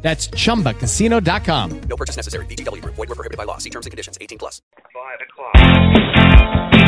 That's chumbacasino.com. No purchase necessary. VGW Group. Void were prohibited by law. See terms and conditions. 18 plus. Five o'clock.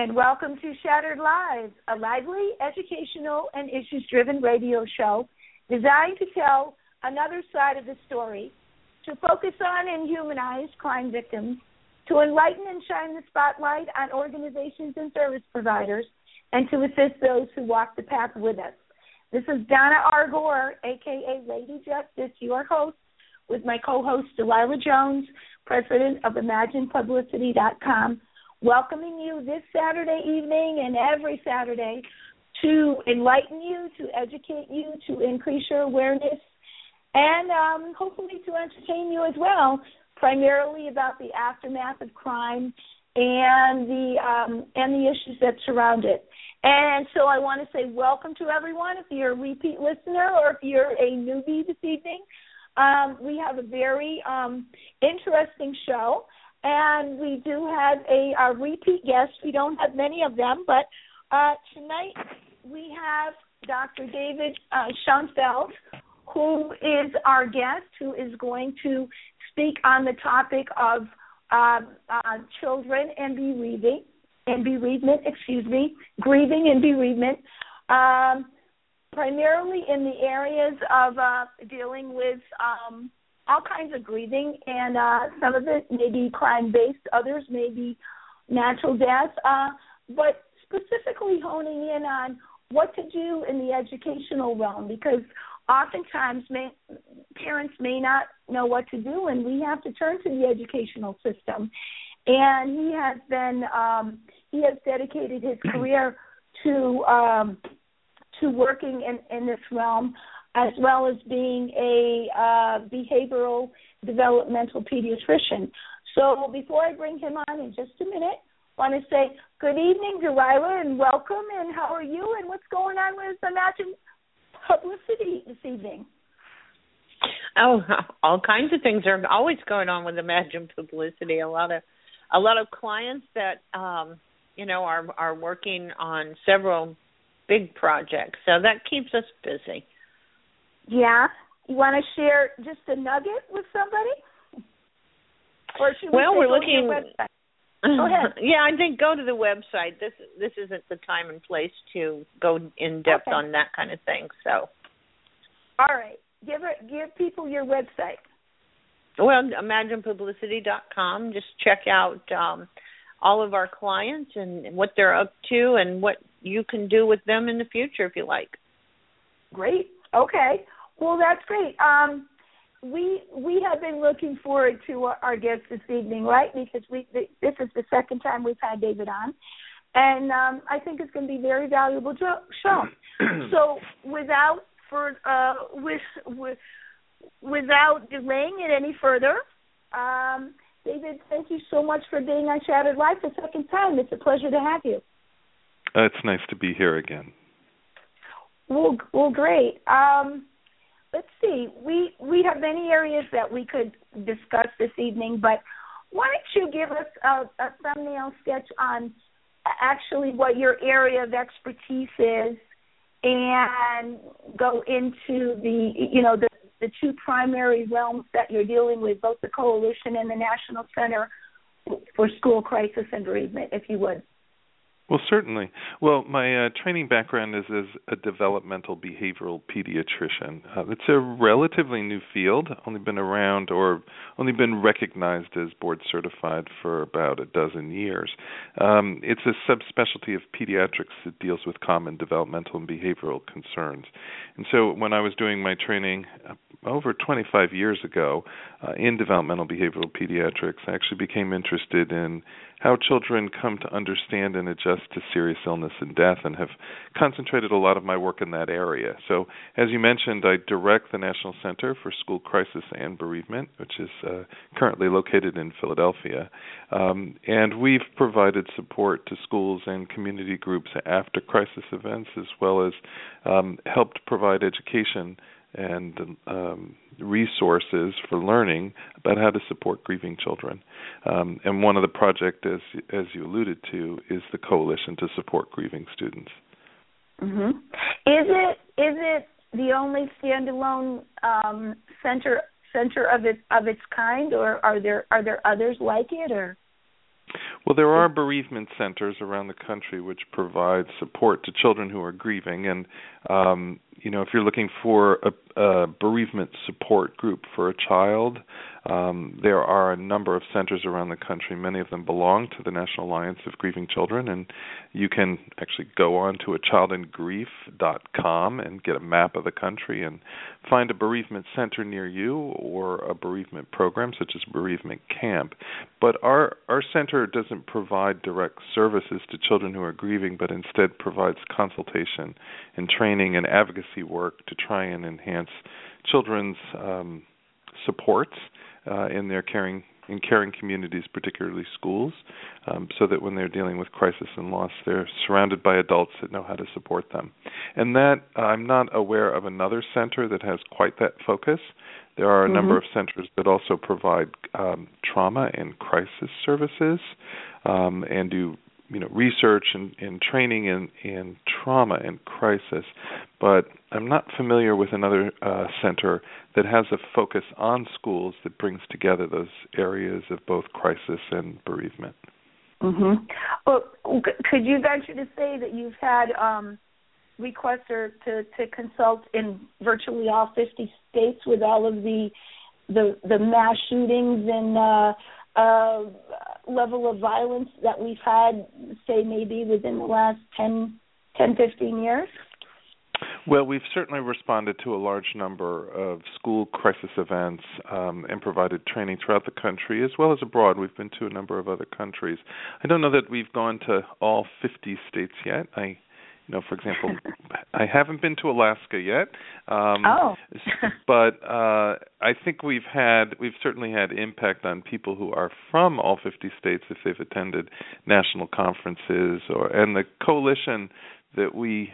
And welcome to Shattered Lives, a lively, educational, and issues driven radio show designed to tell another side of the story, to focus on and humanize crime victims, to enlighten and shine the spotlight on organizations and service providers, and to assist those who walk the path with us. This is Donna R. Gore, aka Lady Justice, your host, with my co host Delilah Jones, president of ImaginePublicity.com welcoming you this Saturday evening and every Saturday to enlighten you, to educate you, to increase your awareness, and um, hopefully to entertain you as well, primarily about the aftermath of crime and the um, and the issues that surround it. And so I want to say welcome to everyone. If you're a repeat listener or if you're a newbie this evening, um, we have a very um, interesting show and we do have a, a repeat guest. We don't have many of them, but uh, tonight we have Dr. David uh, Schonfeld, who is our guest, who is going to speak on the topic of uh, uh, children and bereaving and bereavement. Excuse me, grieving and bereavement. Um, primarily in the areas of uh, dealing with um, all kinds of grieving, and uh, some of it may be crime based, others may be natural death, uh, but specifically honing in on what to do in the educational realm because oftentimes may, parents may not know what to do, and we have to turn to the educational system. And he has been um, he has dedicated his career to um, to working in, in this realm as well as being a uh, behavioral developmental pediatrician. So before I bring him on in just a minute, I want to say good evening, Delilah, and welcome. And how are you? And what's going on with Imagine Publicity this evening? Oh, all kinds of things are always going on with Imagine Publicity. A lot of a lot of clients that um, you know are are working on several big projects, so that keeps us busy. Yeah. You want to share just a nugget with somebody? Or should we well, we're to looking. Go ahead. yeah, I think go to the website. This this isn't the time and place to go in depth Okay. on that kind of thing. So, All right. Give her, give people your website. well, imaginepublicity.com. Just check out um, all of our clients and what they're up to and what you can do with them in the future if you like. Great. Okay. Well, that's great. Um, we we have been looking forward to our, our guest this evening, right? Because we this is the second time we've had David on, and um, I think it's going to be very valuable jo- show. so, without for uh, with with without delaying it any further, um, David, thank you so much for being on Shattered Life the second time. It's a pleasure to have you. Uh, it's nice to be here again. Well, well, great. Um, let's see. We we have many areas that we could discuss this evening, but why don't you give us a, a thumbnail sketch on actually what your area of expertise is, and go into the you know the the two primary realms that you're dealing with, both the coalition and the National Center for School Crisis and Bereavement, if you would. Well, certainly. Well, my uh, training background is as a developmental behavioral pediatrician. Uh, it's a relatively new field, only been around or only been recognized as board certified for about a dozen years. Um, it's a subspecialty of pediatrics that deals with common developmental and behavioral concerns. And so when I was doing my training uh, over 25 years ago uh, in developmental behavioral pediatrics, I actually became interested in how children come to understand and adjust to serious illness and death, and have concentrated a lot of my work in that area. So, as you mentioned, I direct the National Center for School Crisis and Bereavement, which is uh, currently located in Philadelphia. Um, and we've provided support to schools and community groups after crisis events, as well as um, helped provide education and um, resources for learning about how to support grieving children. Um, and one of the projects, as as you alluded to, is the coalition to support grieving students. Mm-hmm. Is it is it the only standalone um, center center of it of its kind, or are there are there others like it, or? Well, there are bereavement centers around the country which provide support to children who are grieving, and um, you know, if you're looking for a, a bereavement support group for a child, um, there are a number of centers around the country. Many of them belong to the National Alliance of Grieving Children, and you can actually go on to a childandgrief.com and get a map of the country and find a bereavement center near you or a bereavement program such as bereavement camp. But our our center doesn't provide direct services to children who are grieving, but instead provides consultation and training and advocacy work to try and enhance children's um, supports uh, in their caring in caring communities, particularly schools, um, so that when they're dealing with crisis and loss, they're surrounded by adults that know how to support them. And that I'm not aware of another center that has quite that focus. There are a mm-hmm. number of centers that also provide um, trauma and crisis services um, and do you know research and, and training in, in trauma and crisis, but I'm not familiar with another uh, center that has a focus on schools that brings together those areas of both crisis and bereavement. Mm-hmm. Well, could you venture to say that you've had um, requests or to, to consult in virtually all 50 states with all of the the, the mass shootings and uh, uh, level of violence that we've had, say, maybe within the last 10, 10 15 years? Well, we've certainly responded to a large number of school crisis events um, and provided training throughout the country as well as abroad. We've been to a number of other countries. I don't know that we've gone to all 50 states yet. I know, for example, I haven't been to Alaska yet. Um, oh. but uh, I think we've had we've certainly had impact on people who are from all 50 states if they've attended national conferences or and the coalition that we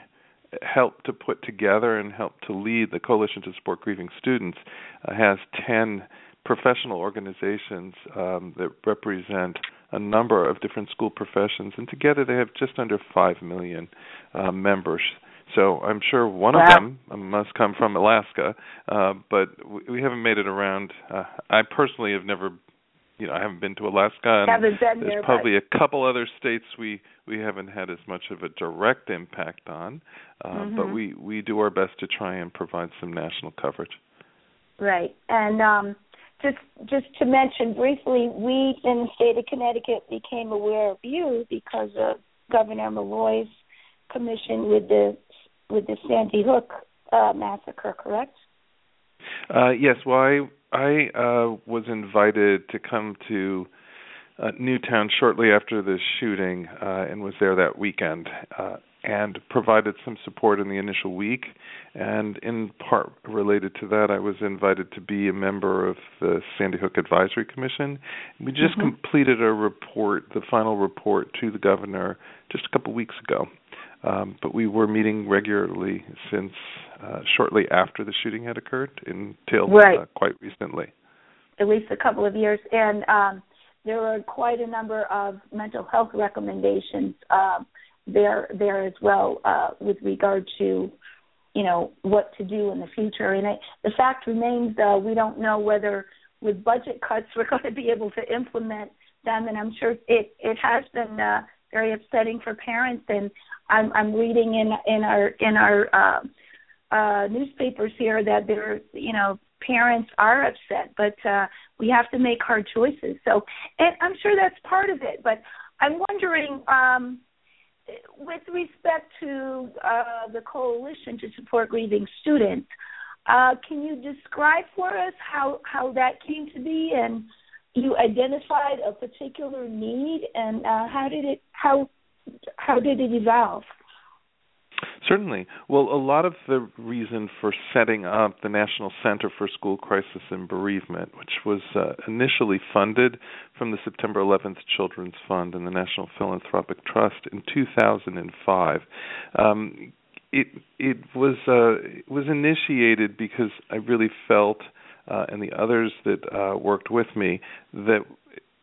help to put together and help to lead the coalition to support grieving students uh, has 10 professional organizations um, that represent a number of different school professions, and together they have just under 5 million uh, members. So I'm sure one wow. of them must come from Alaska, uh, but we, haven't made it around. Uh, I personally have never, you know, I haven't been to Alaska, and haven't been there's there, probably but... a couple other states we we haven't had as much of a direct impact on, uh, mm-hmm. but we we do our best to try and provide some national coverage. Right, and um, just just to mention briefly, we in the state of Connecticut became aware of you because of Governor Malloy's commission with the with the Sandy Hook uh, massacre, correct? Uh, yes. Well, I I uh, was invited to come to uh, Newtown shortly after the shooting uh, and was there that weekend. Uh, and provided some support in the initial week. And in part related to that, I was invited to be a member of the Sandy Hook Advisory Commission. We just mm-hmm. completed a report, the final report to the governor, just a couple weeks ago. Um, but we were meeting regularly since uh, shortly after the shooting had occurred until right. uh, quite recently. At least a couple of years. And um, there were quite a number of mental health recommendations. Um, there there as well uh, with regard to you know what to do in the future. And I, the fact remains, uh, we don't know whether with budget cuts we're going to be able to implement them. And I'm sure it it has been uh, very upsetting for parents. And I'm, I'm reading in in our in our uh, uh, newspapers here that there, you know, parents are upset, but uh, we have to make hard choices. So, and I'm sure that's part of it. But I'm wondering, um, with respect to uh, the coalition to support grieving students, uh, can you describe for us how how that came to be and you identified a particular need and uh, how did it how how did it evolve? Certainly. Well, a lot of the reason for setting up the National Center for School Crisis and Bereavement, which was uh, initially funded from the September 11th Children's Fund and the National Philanthropic Trust in 2005, um, it it was uh, it was initiated because I really felt, uh, and the others that uh, worked with me, that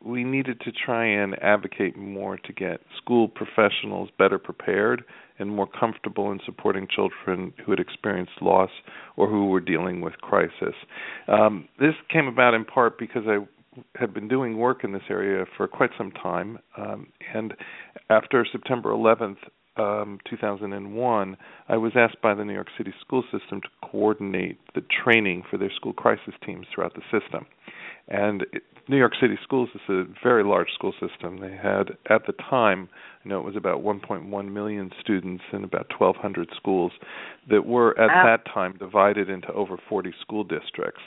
we needed to try and advocate more to get school professionals better prepared and more comfortable in supporting children who had experienced loss or who were dealing with crisis. Um, this came about in part because I had been doing work in this area for quite some time, um, and after September 11th, um, 2001, I was asked by the New York City school system to coordinate the training for their school crisis teams throughout the system. And New York City schools is a very large school system. They had at the time, you know, it was about 1.1 million students in about 1,200 schools that were at wow. that time divided into over 40 school districts.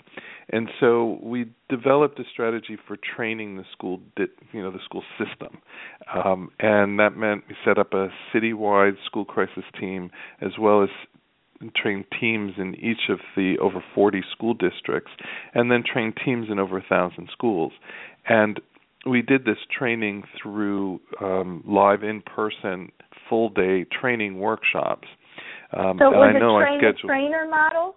And so we developed a strategy for training the school, you know, the school system, um, and that meant we set up a citywide school crisis team as well as train teams in each of the over 40 school districts, and then train teams in over a thousand schools. And we did this training through um, live in-person full-day training workshops. Um, so was I know train the trainer model?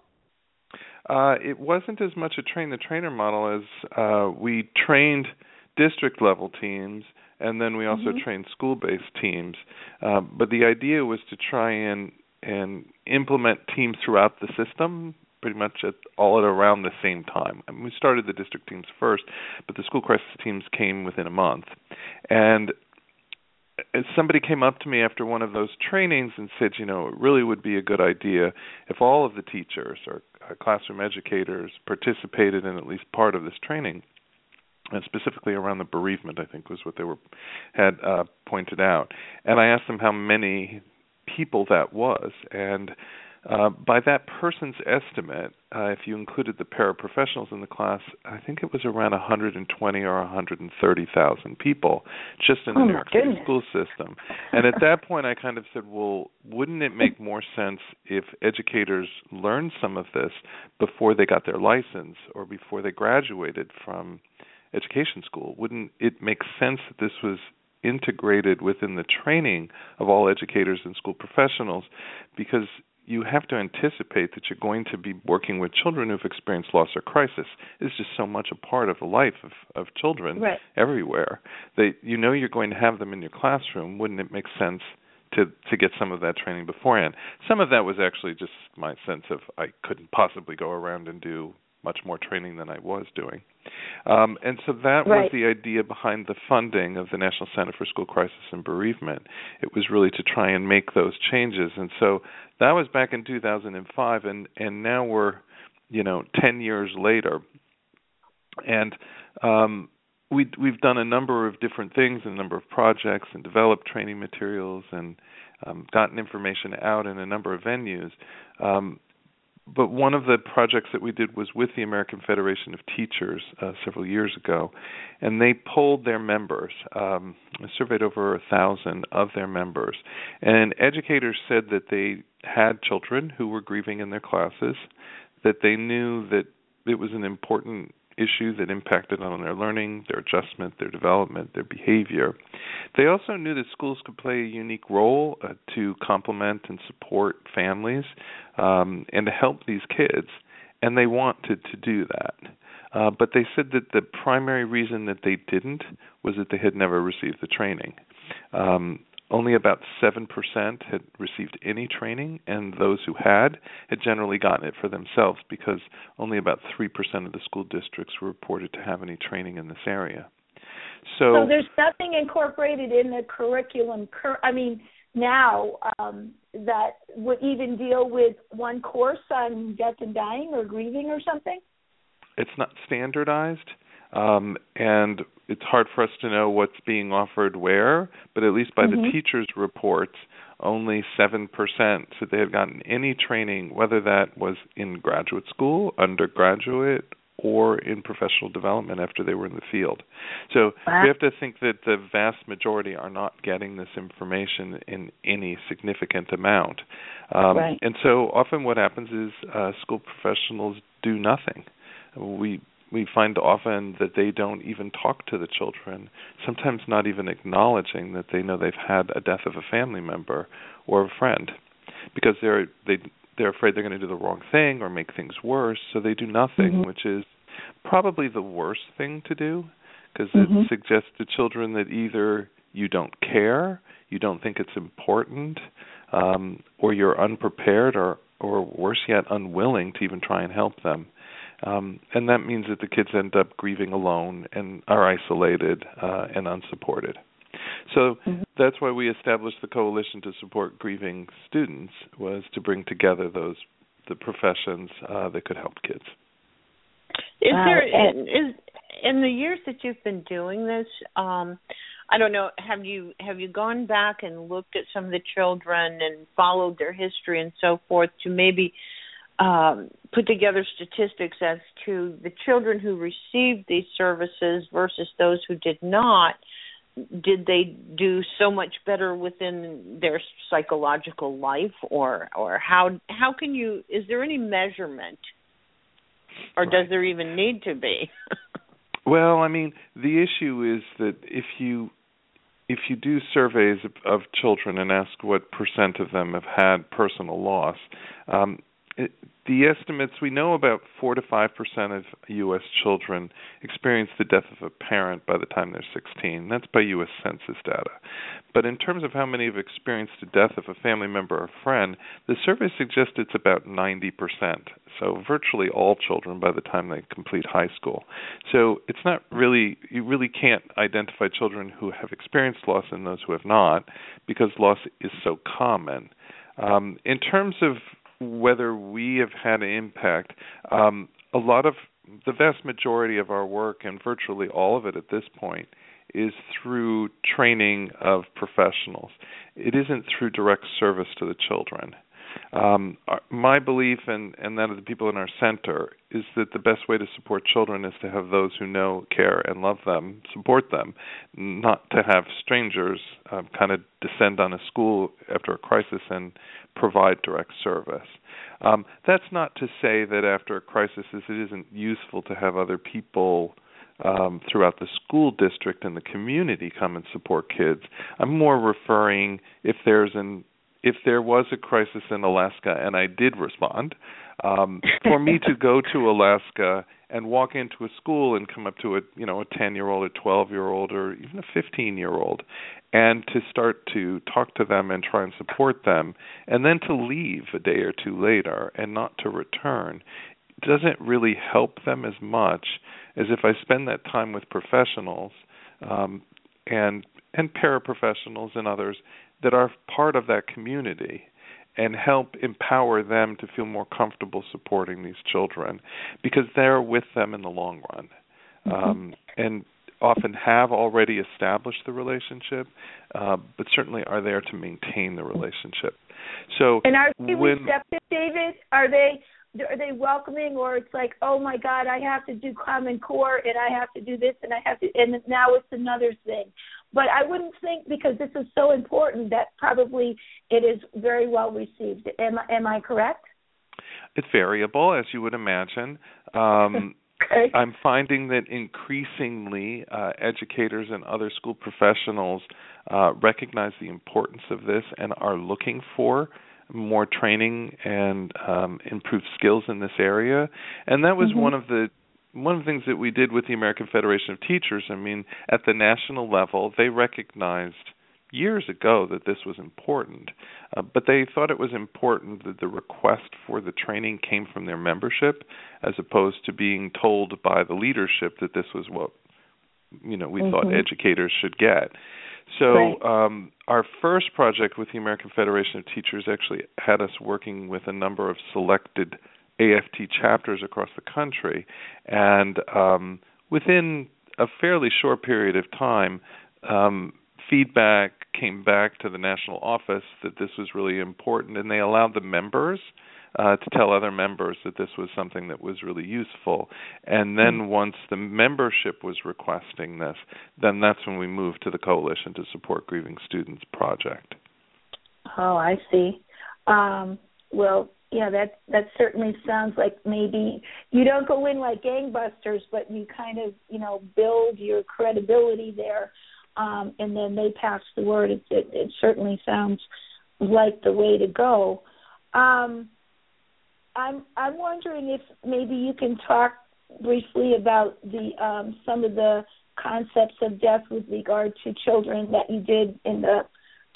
Uh, it wasn't as much a train the trainer model as uh, we trained district level teams and then we also mm-hmm. trained school based teams. Uh, but the idea was to try and and implement teams throughout the system pretty much at all at around the same time. I mean, we started the district teams first, but the school crisis teams came within a month. And somebody came up to me after one of those trainings and said, you know, it really would be a good idea if all of the teachers or uh, classroom educators participated in at least part of this training. And specifically around the bereavement, I think was what they were had uh, pointed out. And I asked them how many people that was. And uh, by that person's estimate, uh, if you included the paraprofessionals in the class, I think it was around 120 or 130,000 people just in oh the New York City school system. and at that point, I kind of said, well, wouldn't it make more sense if educators learned some of this before they got their license or before they graduated from education school? Wouldn't it make sense that this was integrated within the training of all educators and school professionals because you have to anticipate that you're going to be working with children who've experienced loss or crisis. It's just so much a part of the life of, of children right. everywhere that you know you're going to have them in your classroom. Wouldn't it make sense to to get some of that training beforehand? Some of that was actually just my sense of I couldn't possibly go around and do much more training than I was doing. Um, and so that right. was the idea behind the funding of the National Center for School Crisis and Bereavement. It was really to try and make those changes. And so that was back in 2005 and and now we're you know 10 years later and um we we've done a number of different things, a number of projects, and developed training materials, and um, gotten information out in a number of venues. Um, but one of the projects that we did was with the American Federation of Teachers uh, several years ago, and they polled their members, um, surveyed over a thousand of their members, and educators said that they had children who were grieving in their classes, that they knew that it was an important issue that impacted on their learning, their adjustment, their development, their behavior. They also knew that schools could play a unique role uh, to complement and support families um, and to help these kids, and they wanted to do that. Uh, but they said that the primary reason that they didn't was that they had never received the training. Um, only about 7% had received any training, and those who had had generally gotten it for themselves because only about 3% of the school districts were reported to have any training in this area. So, so there's nothing incorporated in the curriculum. Cur- I mean, now um, that would even deal with one course on death and dying or grieving or something. It's not standardized, um, and it's hard for us to know what's being offered where. But at least by mm-hmm. the teachers' reports, only 7% said they had gotten any training, whether that was in graduate school, undergraduate, or in professional development after they were in the field. So wow. we have to think that the vast majority are not getting this information in any significant amount. Um, right. And so often what happens is uh, school professionals do nothing. We we find often that they don't even talk to the children, sometimes not even acknowledging that they know they've had a death of a family member or a friend because they're they they're afraid they're going to do the wrong thing or make things worse, so they do nothing, mm-hmm. which is probably the worst thing to do because mm-hmm. it suggests to children that either you don't care, you don't think it's important, um, or you're unprepared, or or worse yet, unwilling to even try and help them. Um, and that means that the kids end up grieving alone and are isolated uh, and unsupported. So mm-hmm. that's why we established the coalition to support grieving students was to bring together those the professions uh, that could help kids. Is there is in the years that you've been doing this? Um, I don't know. Have you have you gone back and looked at some of the children and followed their history and so forth to maybe um, put together statistics as to the children who received these services versus those who did not? Did they do so much better within their psychological life, or or how how can you? Is there any measurement, or right. does there even need to be? well, I mean, the issue is that if you if you do surveys of, of children and ask what percent of them have had personal loss, um, the estimates we know about 4 to 5 percent of U.S. children experience the death of a parent by the time they're 16. That's by U.S. Census data. But in terms of how many have experienced the death of a family member or friend, the survey suggests it's about 90 percent. So virtually all children by the time they complete high school. So it's not really you really can't identify children who have experienced loss and those who have not because loss is so common. Um, in terms of whether we have had an impact. Um, a lot of the vast majority of our work, and virtually all of it at this point, is through training of professionals. It isn't through direct service to the children. Um, my belief and, and that of the people in our center is that the best way to support children is to have those who know, care, and love them support them, not to have strangers uh, kind of descend on a school after a crisis and provide direct service. Um, that's not to say that after a crisis it isn't useful to have other people um, throughout the school district and the community come and support kids. I'm more referring if there's an if there was a crisis in Alaska and I did respond, um, for me to go to Alaska and walk into a school and come up to a you know a 10 year old or 12 year old or even a 15 year old and to start to talk to them and try and support them and then to leave a day or two later and not to return doesn't really help them as much as if I spend that time with professionals um, and and paraprofessionals and others that are part of that community and help empower them to feel more comfortable supporting these children because they're with them in the long run mm-hmm. um, and often have already established the relationship uh, but certainly are there to maintain the relationship. So and are they when, receptive david? Are they are they welcoming or it's like oh my god i have to do common core and i have to do this and i have to and now it's another thing but i wouldn't think because this is so important that probably it is very well received am am i correct it's variable as you would imagine um okay. i'm finding that increasingly uh, educators and other school professionals uh, recognize the importance of this and are looking for more training and um, improved skills in this area. And that was mm-hmm. one of the one of the things that we did with the American Federation of Teachers. I mean, at the national level, they recognized years ago that this was important, uh, but they thought it was important that the request for the training came from their membership, as opposed to being told by the leadership that this was what you know we Mhm. thought educators should get. So Right. um, our first project with the American Federation of Teachers actually had us working with a number of selected AFT chapters across the country, and um, within a fairly short period of time, um, feedback came back to the national office that this was really important, and they allowed the members uh, to tell other members that this was something that was really useful. And then once the membership was requesting this, then that's when we moved to the Coalition to Support Grieving Students project. Oh, I see. Um, well, yeah, that that certainly sounds like maybe you don't go in like gangbusters, but you kind of you know build your credibility there, um, and then they pass the word. It, it, it certainly sounds like the way to go. Um, I'm I'm wondering if maybe you can talk briefly about the um, some of the concepts of death with regard to children that you did in the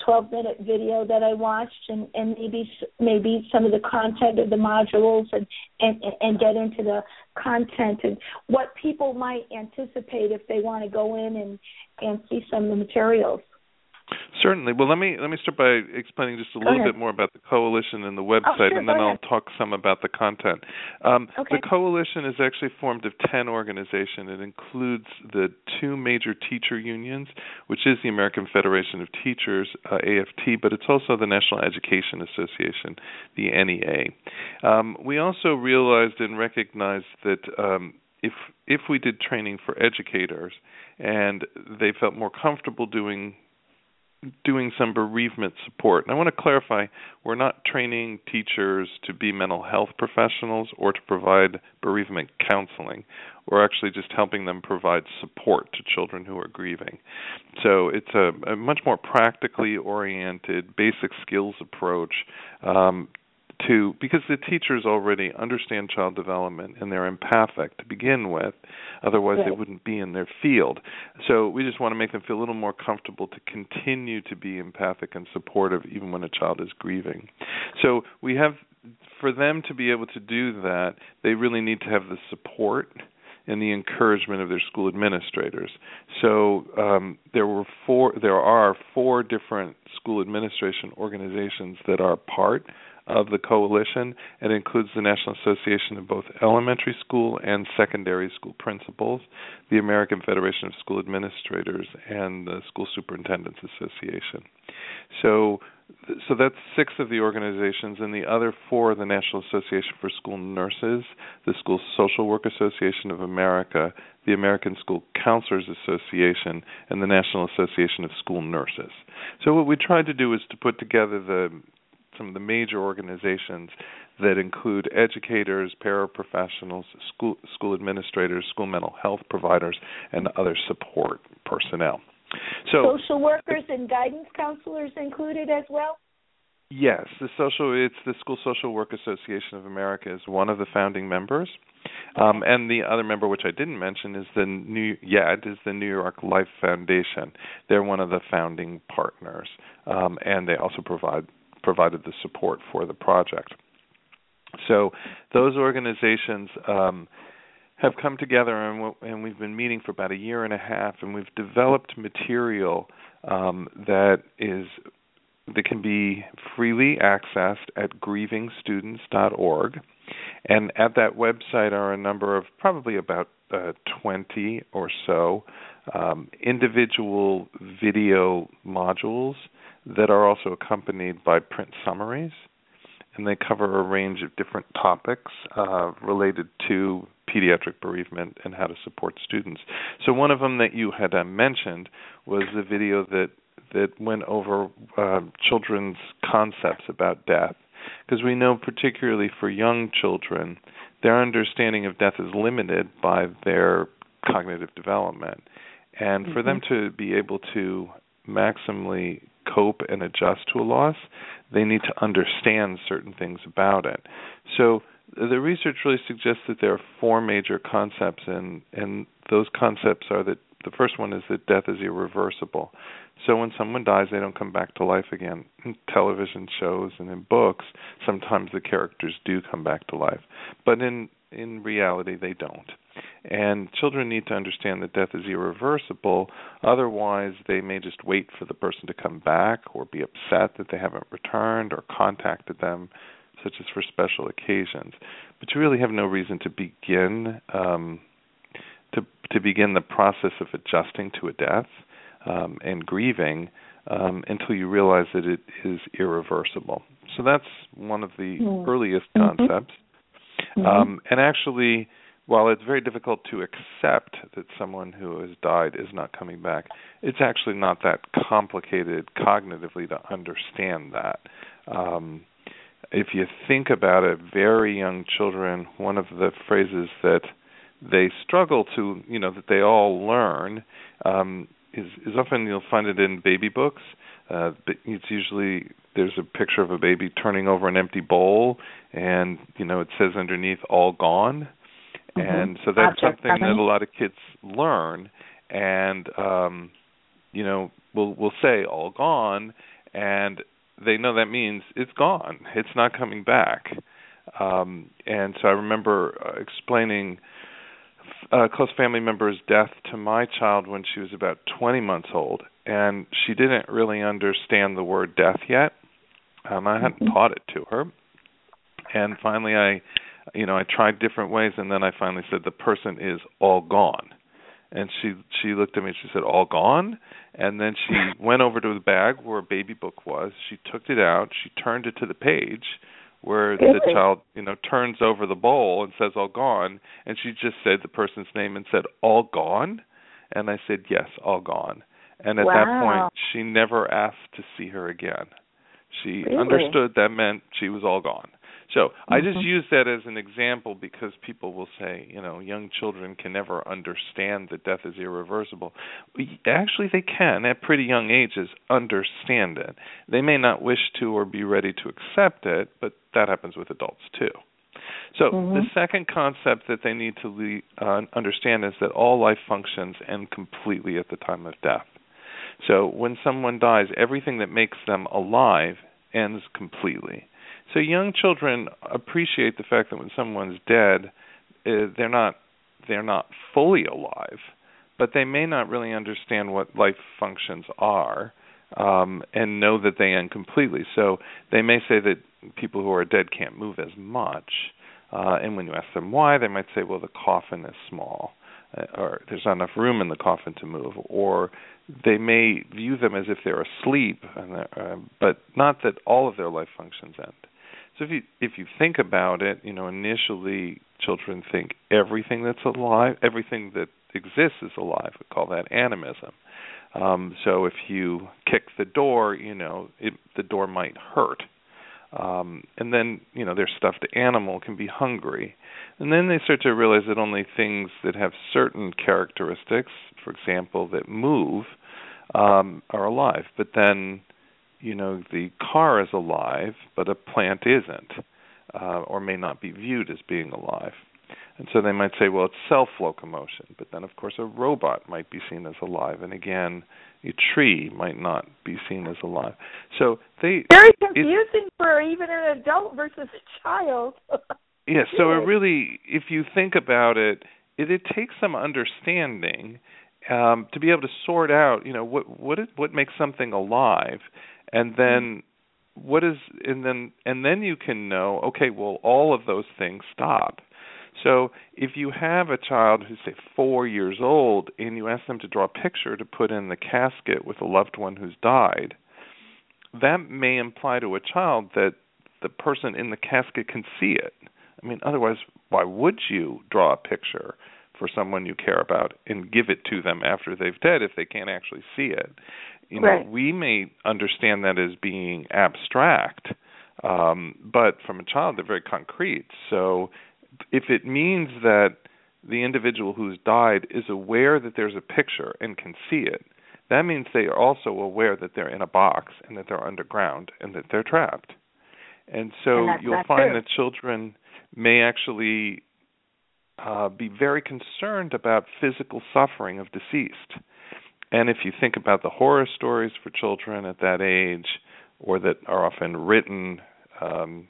12 minute video that I watched and, and maybe maybe some of the content of the modules and, and and get into the content and what people might anticipate if they want to go in and and see some of the materials. Certainly. Well, let me let me start by explaining just a Go little ahead. bit more about the coalition and the website, sure, and then I'll talk some about the content. Um, Okay. The coalition is actually formed of ten organizations. It includes the two major teacher unions, which is the American Federation of Teachers uh, (AFT), but it's also the National Education Association, the NEA. Um, we also realized and recognized that um, if if we did training for educators and they felt more comfortable doing doing some bereavement support. And I want to clarify we're not training teachers to be mental health professionals or to provide bereavement counseling. We're actually just helping them provide support to children who are grieving. So it's a, a much more practically oriented, basic skills approach um, to because the teachers already understand child development and they're empathic to begin with otherwise they wouldn't be in their field so we just want to make them feel a little more comfortable to continue to be empathic and supportive even when a child is grieving so we have for them to be able to do that they really need to have the support and the encouragement of their school administrators. So um, there were four. There are four different school administration organizations that are part of the coalition. It includes the National Association of both elementary school and secondary school principals, the American Federation of School Administrators, and the School Superintendents Association. So so that's six of the organizations, and the other four the National Association for School Nurses, the School Social Work Association of America, the American School Counselors Association, and the National Association of School Nurses. So what we tried to do is to put together the some of the major organizations that include educators, paraprofessionals, school school administrators, school mental health providers, and other support personnel. So Social workers and guidance counselors included as well. Yes, the social it's the School Social Work Association of America is one of the founding members. Um, and the other member, which I didn't mention, is the new yet is the New York Life Foundation. They're one of the founding partners, um, and they also provide provided the support for the project. So those organizations um, have come together, and, w- and we've been meeting for about a year and a half, and we've developed material um, that is that can be freely accessed at grievingstudents.org. And at that website are a number of probably about uh, 20 or so um, individual video modules that are also accompanied by print summaries. And they cover a range of different topics uh, related to pediatric bereavement and how to support students. So one of them that you had uh, mentioned was the video that that went over uh, children's concepts about death, because we know particularly for young children, their understanding of death is limited by their cognitive development, and for them to be able to maximally cope and adjust to a loss, they need to understand certain things about it. So the research really suggests that there are four major concepts, and and those concepts are that The first one is that death is irreversible. So when someone dies, they don't come back to life again. In television shows and in books, sometimes the characters do come back to life, but in in reality, they don't. And children need to understand that death is irreversible. Otherwise, they may just wait for the person to come back or be upset that they haven't returned or contacted them, such as for special occasions. But you really have no reason to begin um, to to begin the process of adjusting to a death um, and grieving um, until you realize that it is irreversible. So that's one of the mm. earliest mm-hmm. concepts. Mm-hmm. Um, and actually, while it's very difficult to accept that someone who has died is not coming back, it's actually not that complicated cognitively to understand that. Um, if you think about it, very young children, one of the phrases that they struggle to, you know, that they all learn um, is, is often you'll find it in baby books. Uh, it's usually there's a picture of a baby turning over an empty bowl, and you know it says underneath "all gone," mm-hmm. and so that's Object something that a lot of kids learn, and um, you know we'll we'll say "all gone," and they know that means it's gone, it's not coming back. Um, and so I remember uh, explaining a close family member's death to my child when she was about 20 months old, and she didn't really understand the word death yet. Um, I hadn't mm-hmm. taught it to her, and finally, I, you know, I tried different ways, and then I finally said the person is all gone, and she she looked at me and she said all gone, and then she went over to the bag where a baby book was. She took it out, she turned it to the page where the child, you know, turns over the bowl and says all gone, and she just said the person's name and said all gone, and I said yes, all gone. And at wow. that point, she never asked to see her again. She really? understood that meant she was all gone. So. I just mm-hmm. use that as an example because people will say, you know, young children can never understand that death is irreversible. Actually, they can at pretty young ages understand it. They may not wish to or be ready to accept it, but that happens with adults too. So mm-hmm. the second concept that they need to le- uh, understand is that all life functions end completely at the time of death. So when someone dies, everything that makes them alive ends completely. So young children appreciate the fact that when someone's dead, uh, they're not they're not fully alive, but they may not really understand what life functions are um, and know that they end completely. So they may say that people who are dead can't move as much. Uh, and when you ask them why, they might say, well, the coffin is small, uh, or there's not enough room in the coffin to move, or they may view them as if they're asleep, and uh, but not that all of their life functions end. So if you if you think about it, you know, initially children think everything that's alive, everything that exists is alive. We call that animism. Um, so if you kick the door, you know, it, the door might hurt. Um, and then, you know, their stuffed animal can be hungry. And then they start to realize that only things that have certain characteristics, for example, that move, um, are alive. But then you know the car is alive, but a plant isn't, uh, or may not be viewed as being alive. And so they might say, well, it's self locomotion, but then of course a robot might be seen as alive, and again, a tree might not be seen as alive. So they very confusing for even an adult versus a child. yeah, so it really, if you think about it, it, it takes some understanding um, to be able to sort out, you know, what what is, what makes something alive and then mm-hmm. what is and then and then you can know okay well all of those things stop. So if you have a child who's say 4 years old and you ask them to draw a picture to put in the casket with a loved one who's died that may imply to a child that the person in the casket can see it. I mean otherwise why would you draw a picture for someone you care about and give it to them after they've dead if they can't actually see it you know, right. we may understand that as being abstract, um, but from a child, they're very concrete. So, if it means that the individual who's died is aware that there's a picture and can see it, that means they are also aware that they're in a box and that they're underground and that they're trapped. And so and you'll find true. that children may actually uh, be very concerned about physical suffering of deceased. And if you think about the horror stories for children at that age, or that are often written um,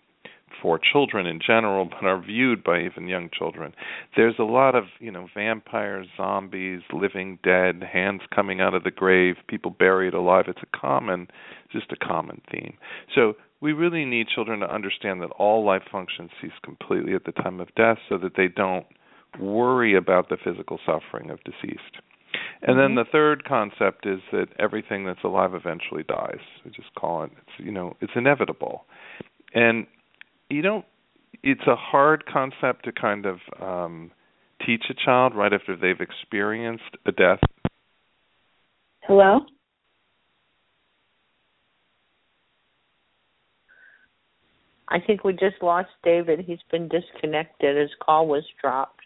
for children in general, but are viewed by even young children. There's a lot of, you know, vampires, zombies, living dead, hands coming out of the grave, people buried alive. It's a common, just a common theme. So we really need children to understand that all life functions cease completely at the time of death so that they don't worry about the physical suffering of deceased. And then mm-hmm. the third concept is that everything that's alive eventually dies. We just call it it's you know, it's inevitable. And you don't it's a hard concept to kind of um teach a child right after they've experienced a death. Hello? I think we just lost David. He's been disconnected. His call was dropped.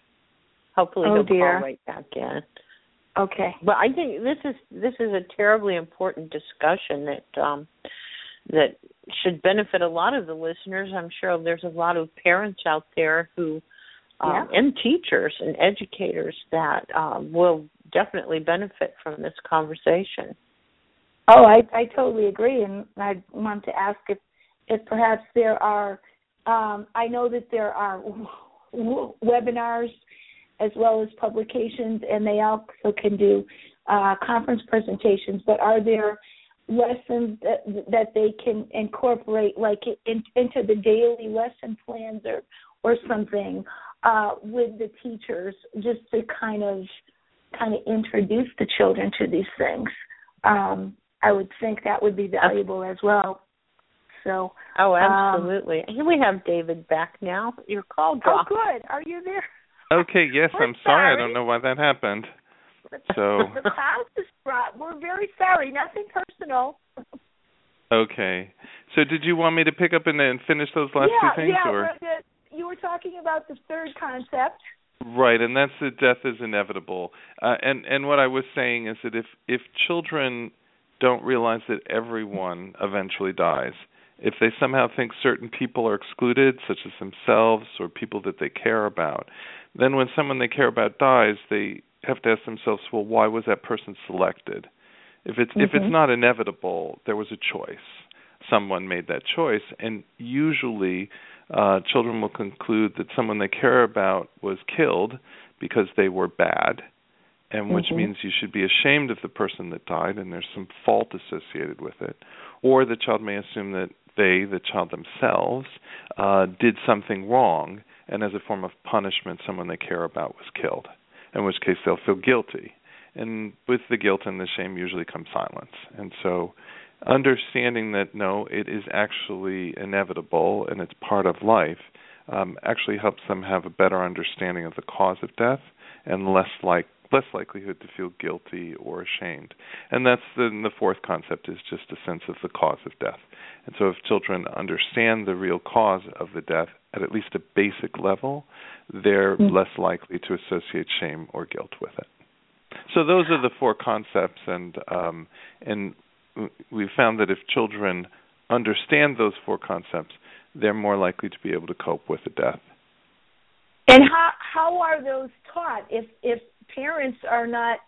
Hopefully oh, he'll dear. call right back in. Okay. But I think this is this is a terribly important discussion that um that should benefit a lot of the listeners. I'm sure there's a lot of parents out there who um, yeah. and teachers and educators that um, will definitely benefit from this conversation. Oh, I I totally agree, and I want to ask if if perhaps there are. Um, I know that there are webinars as well as publications, and they also can do uh, conference presentations. But are there lessons that that they can incorporate, like in, into the daily lesson plans or or something, uh, with the teachers, just to kind of kind of introduce the children to these things? Um, I would think that would be valuable as well. So. Oh, um, absolutely. Um, Here we have David back now. Your call dropped. Oh, good. Are you there? Okay, yes, We're I'm sorry. I don't know why that happened. So the house is brought. We're very sorry. Nothing personal. okay. So did you want me to pick up and, and finish those last yeah, two things yeah. or the, you were talking about the third concept. Right, and that's that death is inevitable. Uh, and and what I was saying is that if if children don't realize that everyone eventually dies, if they somehow think certain people are excluded, such as themselves or people that they care about, then when someone they care about dies, they have to ask themselves, well, why was that person selected? If it's if it's Mhm. not inevitable, there was a choice. Someone made that choice, and usually uh, children will conclude that someone they care about was killed because they were bad, and which Mhm. means you should be ashamed of the person that died, and there's some fault associated with it. Or the child may assume that they, the child themselves, uh, did something wrong, and as a form of punishment, someone they care about was killed. In which case, they'll feel guilty, and with the guilt and the shame usually comes silence. And so, understanding that no, it is actually inevitable and it's part of life, um, actually helps them have a better understanding of the cause of death and less like less likelihood to feel guilty or ashamed. And that's the, the fourth concept is just a sense of the cause of death. And so if children understand the real cause of the death at at least a basic level, they're Mm. less likely to associate shame or guilt with it. So those are the four concepts and um, and we found that if children understand those four concepts, they're more likely to be able to cope with the death. And how how are those taught? If if parents are not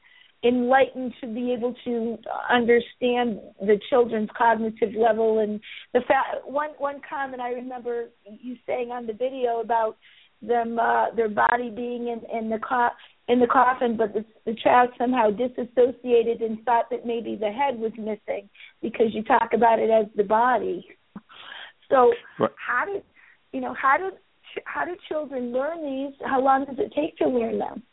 enlightened to be able to understand the children's cognitive level and the fact one one comment I remember you saying on the video about them uh their body being in in the co- in the coffin but the, the child somehow disassociated and thought that maybe the head was missing because you talk about it as the body. So Right. how did you know how do how do children learn these? How long does it take to learn them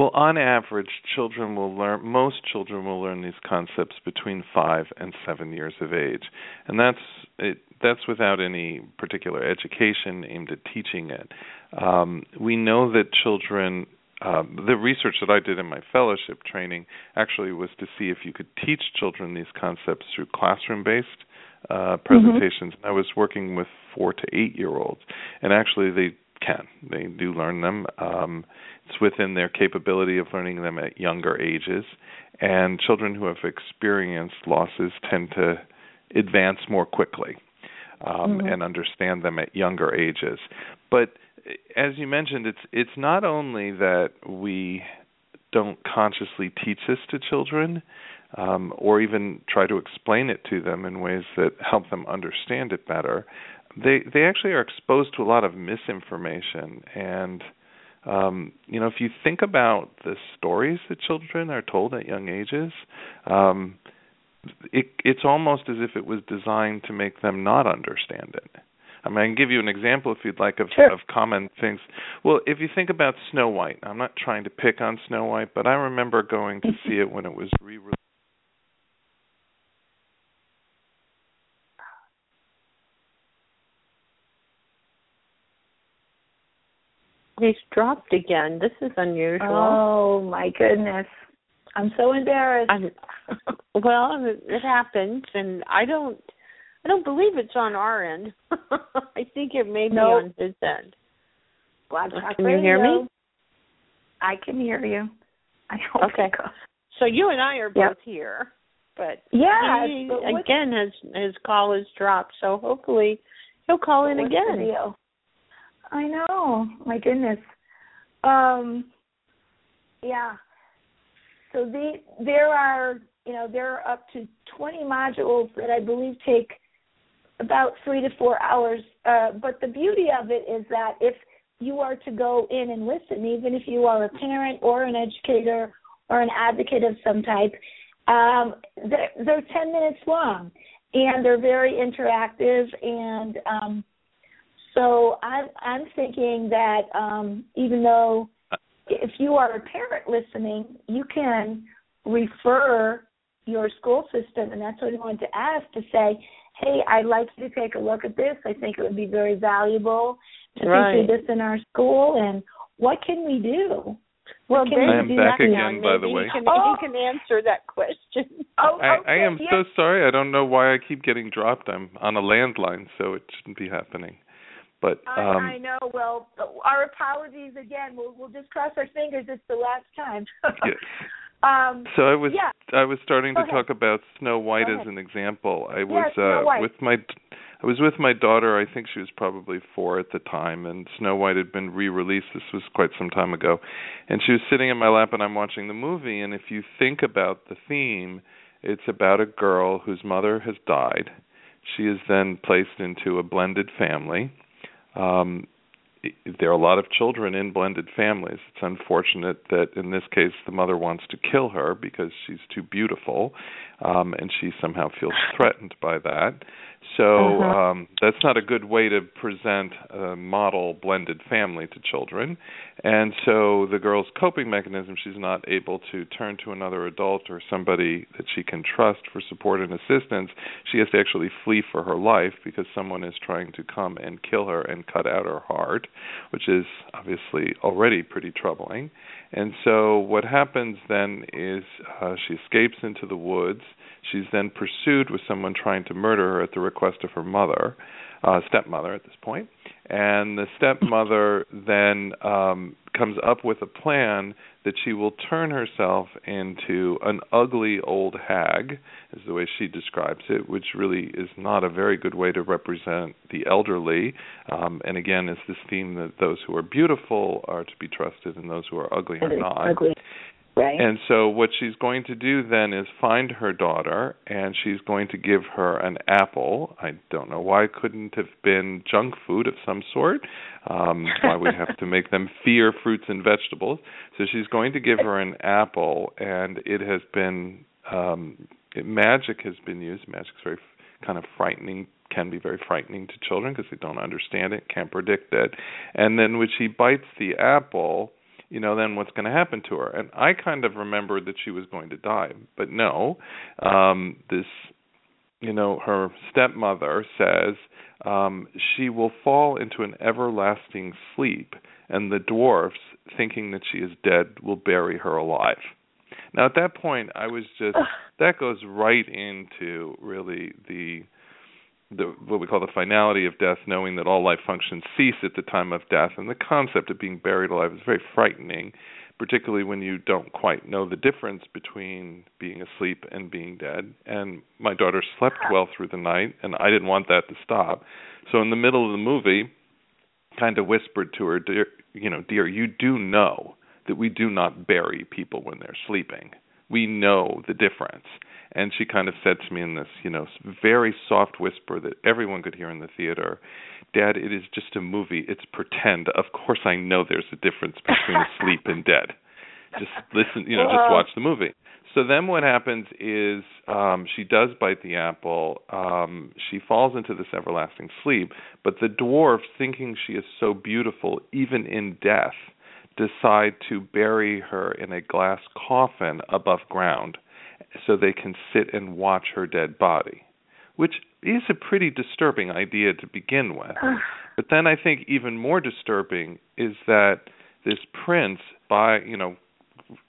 Well, on average, children will learn. Most children will learn these concepts between five and seven years of age, and that's it, that's without any particular education aimed at teaching it. Um, we know that children. Um, the research that I did in my fellowship training actually was to see if you could teach children these concepts through classroom-based uh, presentations. I was working with four to eight-year-olds, and actually they can. They do learn them. Um, it's within their capability of learning them at younger ages. And children who have experienced losses tend to advance more quickly um, Mhm. and understand them at younger ages. But as you mentioned, it's it's not only that we don't consciously teach this to children, um, or even try to explain it to them in ways that help them understand it better. They they actually are exposed to a lot of misinformation and um, you know, if you think about the stories that children are told at young ages, um, it, it's almost as if it was designed to make them not understand it. I mean, I can give you an example if you'd like of, sure. of common things. Well, if you think about Snow White, I'm not trying to pick on Snow White, but I remember going to see it when it was re-released. He's dropped again. This is unusual. Oh my goodness. I'm so embarrassed. I'm, well, it happens, and I don't. I don't believe it's on our end. I think it may be on his end. Blog Talk Can you hear me? I can hear you. I hope Okay. So you and I are Yep. both here, but Yeah, he but again his his call is dropped. So hopefully he'll call in again. I know. My goodness. Um yeah. So the there are you know, there are up to twenty modules that I believe take about three to four hours. Uh, but the beauty of it is that if you are to go in and listen, even if you are a parent or an educator or an advocate of some type, um, they're, they're 10 minutes long and they're very interactive. And um, so I'm, I'm thinking that um, even though if you are a parent listening, you can refer your school system, and that's what I wanted to ask to say, hey, I'd like you to take a look at this. I think it would be very valuable to Right. feature this in our school, and what can we do? Well, Can Dave, I am do back again, by the way. He can, Oh. he can answer that question. Oh, I, I am yes. so sorry. I don't know why I keep getting dropped. I'm on a landline, so it shouldn't be happening. But I, um, I know. Well, our apologies again. We'll we'll just cross our fingers. It's the last time. Yes. um, So I was Yeah. I was starting Go to ahead. talk about Snow White Go as ahead. an example. I Yeah, was uh with my I was with my daughter. I think she was probably 4 at the time and Snow White had been re-released. This was quite some time ago. And she was sitting in my lap and I'm watching the movie and if you think about the theme, it's about a girl whose mother has died. She is then placed into a blended family. Um there are a lot of children in blended families. It's unfortunate that in this case the mother wants to kill her because she's too beautiful, um, and she somehow feels threatened by that. So Uh-huh. um, that's not a good way to present a model blended family to children. And so the girl's coping mechanism, she's not able to turn to another adult or somebody that she can trust for support and assistance. She has to actually flee for her life because someone is trying to come and kill her and cut out her heart, which is obviously already pretty troubling. And so what happens then is uh, she escapes into the woods. She's then pursued with someone trying to murder her at the request of her mother, uh, stepmother at this point. And the stepmother then um, comes up with a plan that she will turn herself into an ugly old hag, is the way she describes it, which really is not a very good way to represent the elderly. Um, and again, it's this theme that those who are beautiful are to be trusted and those who are ugly are not. Ugly. Right. And so what she's going to do then is find her daughter and she's going to give her an apple. I don't know why it couldn't have been junk food of some sort. Um why we have to make them fear fruits and vegetables. So she's going to give her an apple and it has been um it, magic has been used. Magic's very kind of frightening can be very frightening to children because they don't understand it, can't predict it. And then when she bites the apple, you know, then what's going to happen to her? And I kind of remembered that she was going to die, but no. Um, this, you know, her stepmother says um, she will fall into an everlasting sleep, and the dwarfs, thinking that she is dead, will bury her alive. Now, at that point, I was just that goes right into really the the what we call the finality of death, knowing that all life functions cease at the time of death, and the concept of being buried alive is very frightening, particularly when you don't quite know the difference between being asleep and being dead. And my daughter slept well through the night, and I didn't want that to stop. So in the middle of the movie, kind of whispered to her, "Dear, you know, dear, you do know that we do not bury people when they're sleeping. We know the difference." And she kind of said to me in this, you know, very soft whisper that everyone could hear in the theater, "Dad, it is just a movie. It's pretend. Of course I know there's a difference between asleep and dead. Just listen, you know, just watch the movie." So then what happens is um she does bite the apple. Um she falls into this everlasting sleep, but the dwarf thinking she is so beautiful even in death decide to bury her in a glass coffin above ground so they can sit and watch her dead body, which is a pretty disturbing idea to begin with. but then I think even more disturbing is that this prince by, you know,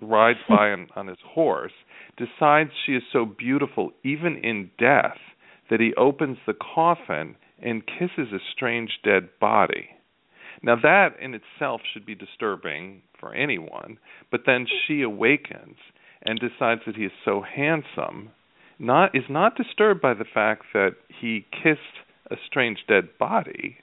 rides by on, on his horse, decides she is so beautiful even in death that he opens the coffin and kisses a strange dead body. Now that in itself should be disturbing for anyone, but then she awakens and decides that he is so handsome, not is not disturbed by the fact that he kissed a strange dead body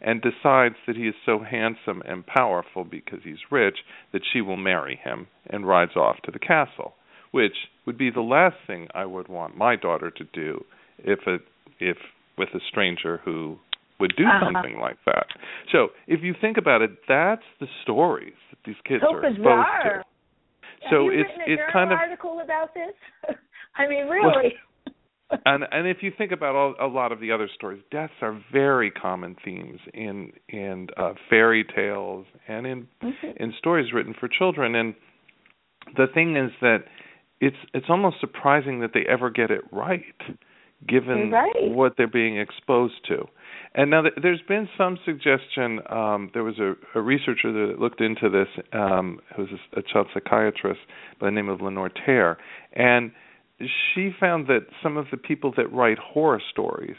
and decides that he is so handsome and powerful because he's rich that she will marry him and rides off to the castle, which would be the last thing I would want my daughter to do if a if with a stranger who would do Uh-huh. something like that. So if you think about it, that's the stories that these kids So are exposed bizarre. to. So it's it's kind of article about this? I mean, really. and and if you think about all, a lot of the other stories, deaths are very common themes in in uh, fairy tales and in Mhm. in stories written for children. And the thing is that it's it's almost surprising that they ever get it right, given Right. what they're being exposed to. And now th- there's been some suggestion. Um, there was a, a researcher that looked into this, um, who was a, a child psychiatrist by the name of Lenore Terr, and she found that some of the people that write horror stories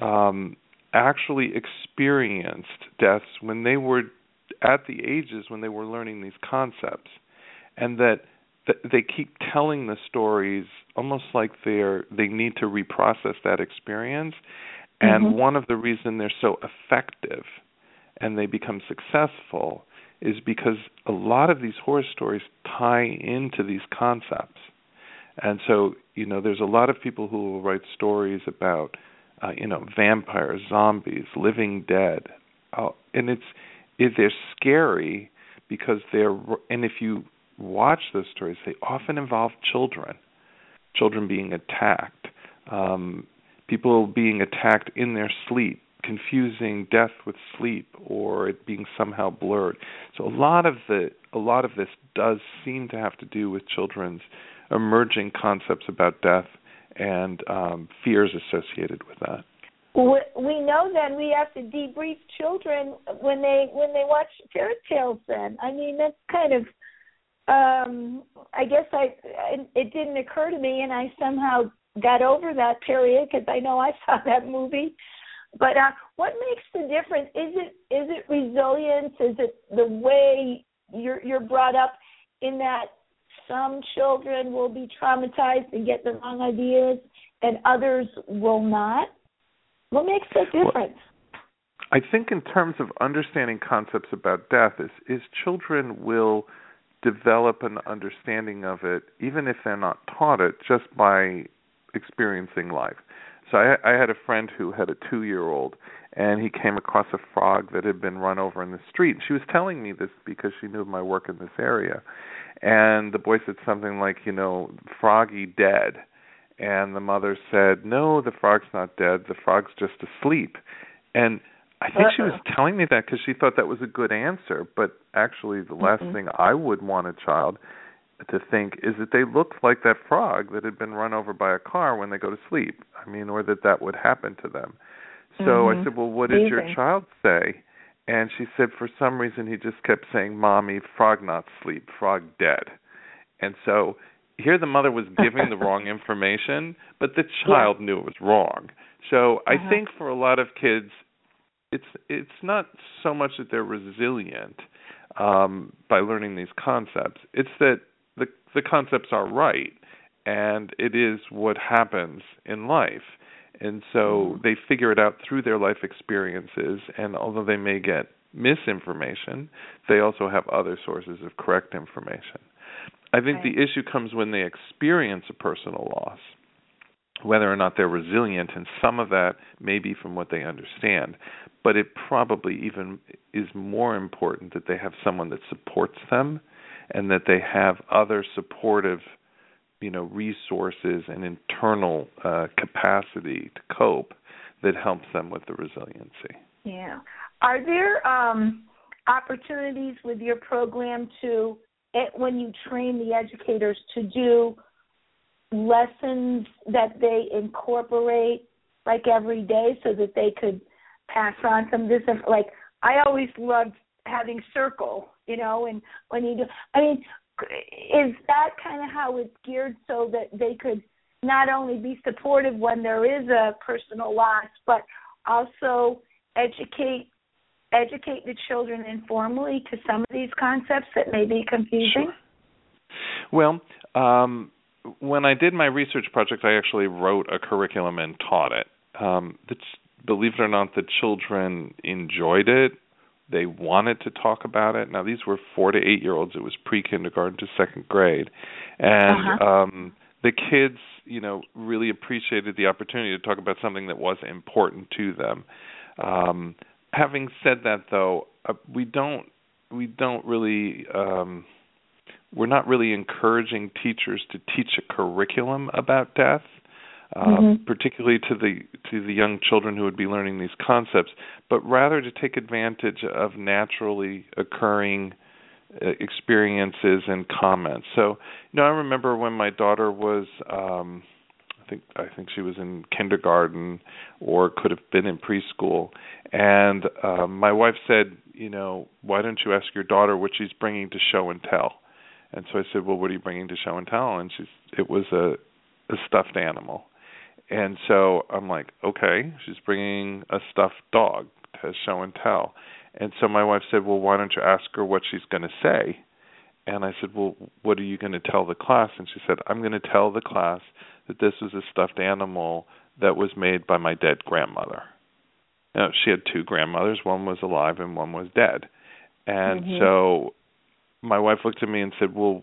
um, actually experienced deaths when they were at the ages when they were learning these concepts, and that th- they keep telling the stories almost like they're they need to reprocess that experience. And Mhm. one of the reason they're so effective and they become successful is because a lot of these horror stories tie into these concepts. And so, you know, there's a lot of people who will write stories about, uh, you know, vampires, zombies, living dead, uh, and it's it, they're scary because they're and if you watch those stories, they often involve children, children being attacked, um, people being attacked in their sleep, confusing death with sleep or it being somehow blurred. So a lot of the a lot of this does seem to have to do with children's emerging concepts about death and um, fears associated with that. we, know then we have to debrief children when they when they watch fairy tales. Then I mean that's kind of um I guess I it, it didn't occur to me, and I somehow got over that period because I know I saw that movie. But uh, what makes the difference? Is it is it resilience? Is it the way you're you're brought up in that some children will be traumatized and get the wrong ideas, and others will not? What makes the difference? I think in terms of understanding concepts about death is is children will develop an understanding of it even if they're not taught it just by experiencing life. So I, I had a friend who had a two-year-old, and he came across a frog that had been run over in the street. She was telling me this because she knew of my work in this area, and the boy said something like, you know, "Froggy dead," and the mother said, "No, the frog's not dead. The frog's just asleep." And I think she was telling me that because she thought that was a good answer, but actually, the last thing I would want a child to think is that they looked like that frog that had been run over by a car when they go to sleep. I mean, or that that would happen to them. So I Mhm. said, "Well, what did your child say?" And she said, for some reason, he just kept saying, "Mommy, frog not sleep, frog dead." And so here, the mother was giving the wrong information, but the child knew it was wrong. So I Uh-huh. think for a lot of kids, it's it's not so much that they're resilient um, by learning these concepts. It's that the concepts are right, and it is what happens in life. And so mm-hmm. they figure it out through their life experiences. And although they may get misinformation, they also have other sources of correct information. I think Right. the issue comes when they experience a personal loss, whether or not they're resilient, and some of that may be from what they understand. But it probably even is more important that they have someone that supports them and that they have other supportive you know resources and internal uh, capacity to cope that helps them with the resiliency. Yeah. Are there um, opportunities with your program to, eh, when you train the educators, to do lessons that they incorporate like every day so that they could pass on some this? Like, I always loved having circle, you know, and when you do, I mean, is that kind of how it's geared so that they could not only be supportive when there is a personal loss, but also educate educate the children informally to some of these concepts that may be confusing? Sure. Well, um, when I did my research project, I actually wrote a curriculum and taught it. Um, believe it or not, the children enjoyed it. They wanted to talk about it. Now, these were four to eight year olds. It was pre kindergarten to second grade, and Uh-huh. um, the kids, you know, really appreciated the opportunity to talk about something that was important to them. Um, having said that, though, uh, we don't we don't really um, we're not really encouraging teachers to teach a curriculum about death, uh, Mhm. particularly to the to the young children who would be learning these concepts, but rather to take advantage of naturally occurring uh, experiences and comments. So, you know, I remember when my daughter was um I think I think she was in kindergarten or could have been in preschool and um my wife said, you know, why don't you ask your daughter what she's bringing to show and tell? And so I said, "Well, what are you bringing to show and tell?" And she's it was a a stuffed animal. And so I'm like, "Okay, she's bringing a stuffed dog to show and tell." And so my wife said, "Well, why don't you ask her what she's going to say?" And I said, "Well, what are you going to tell the class?" And she said, "I'm going to tell the class that this was a stuffed animal that was made by my dead grandmother." Now, she had two grandmothers, one was alive and one was dead. And Mhm. so my wife looked at me and said, "Well,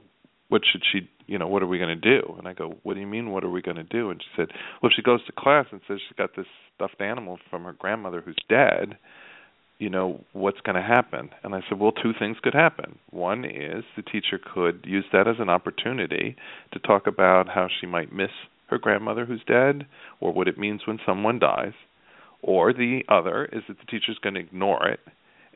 what should she, you know, what are we going to do?" And I go, "What do you mean what are we going to do?" And she said, "Well, if she goes to class and says she got this stuffed animal from her grandmother who's dead, you know, what's going to happen?" And I said, "Well, two things could happen. One is the teacher could use that as an opportunity to talk about how she might miss her grandmother who's dead or what it means when someone dies. Or the other is that the teacher's going to ignore it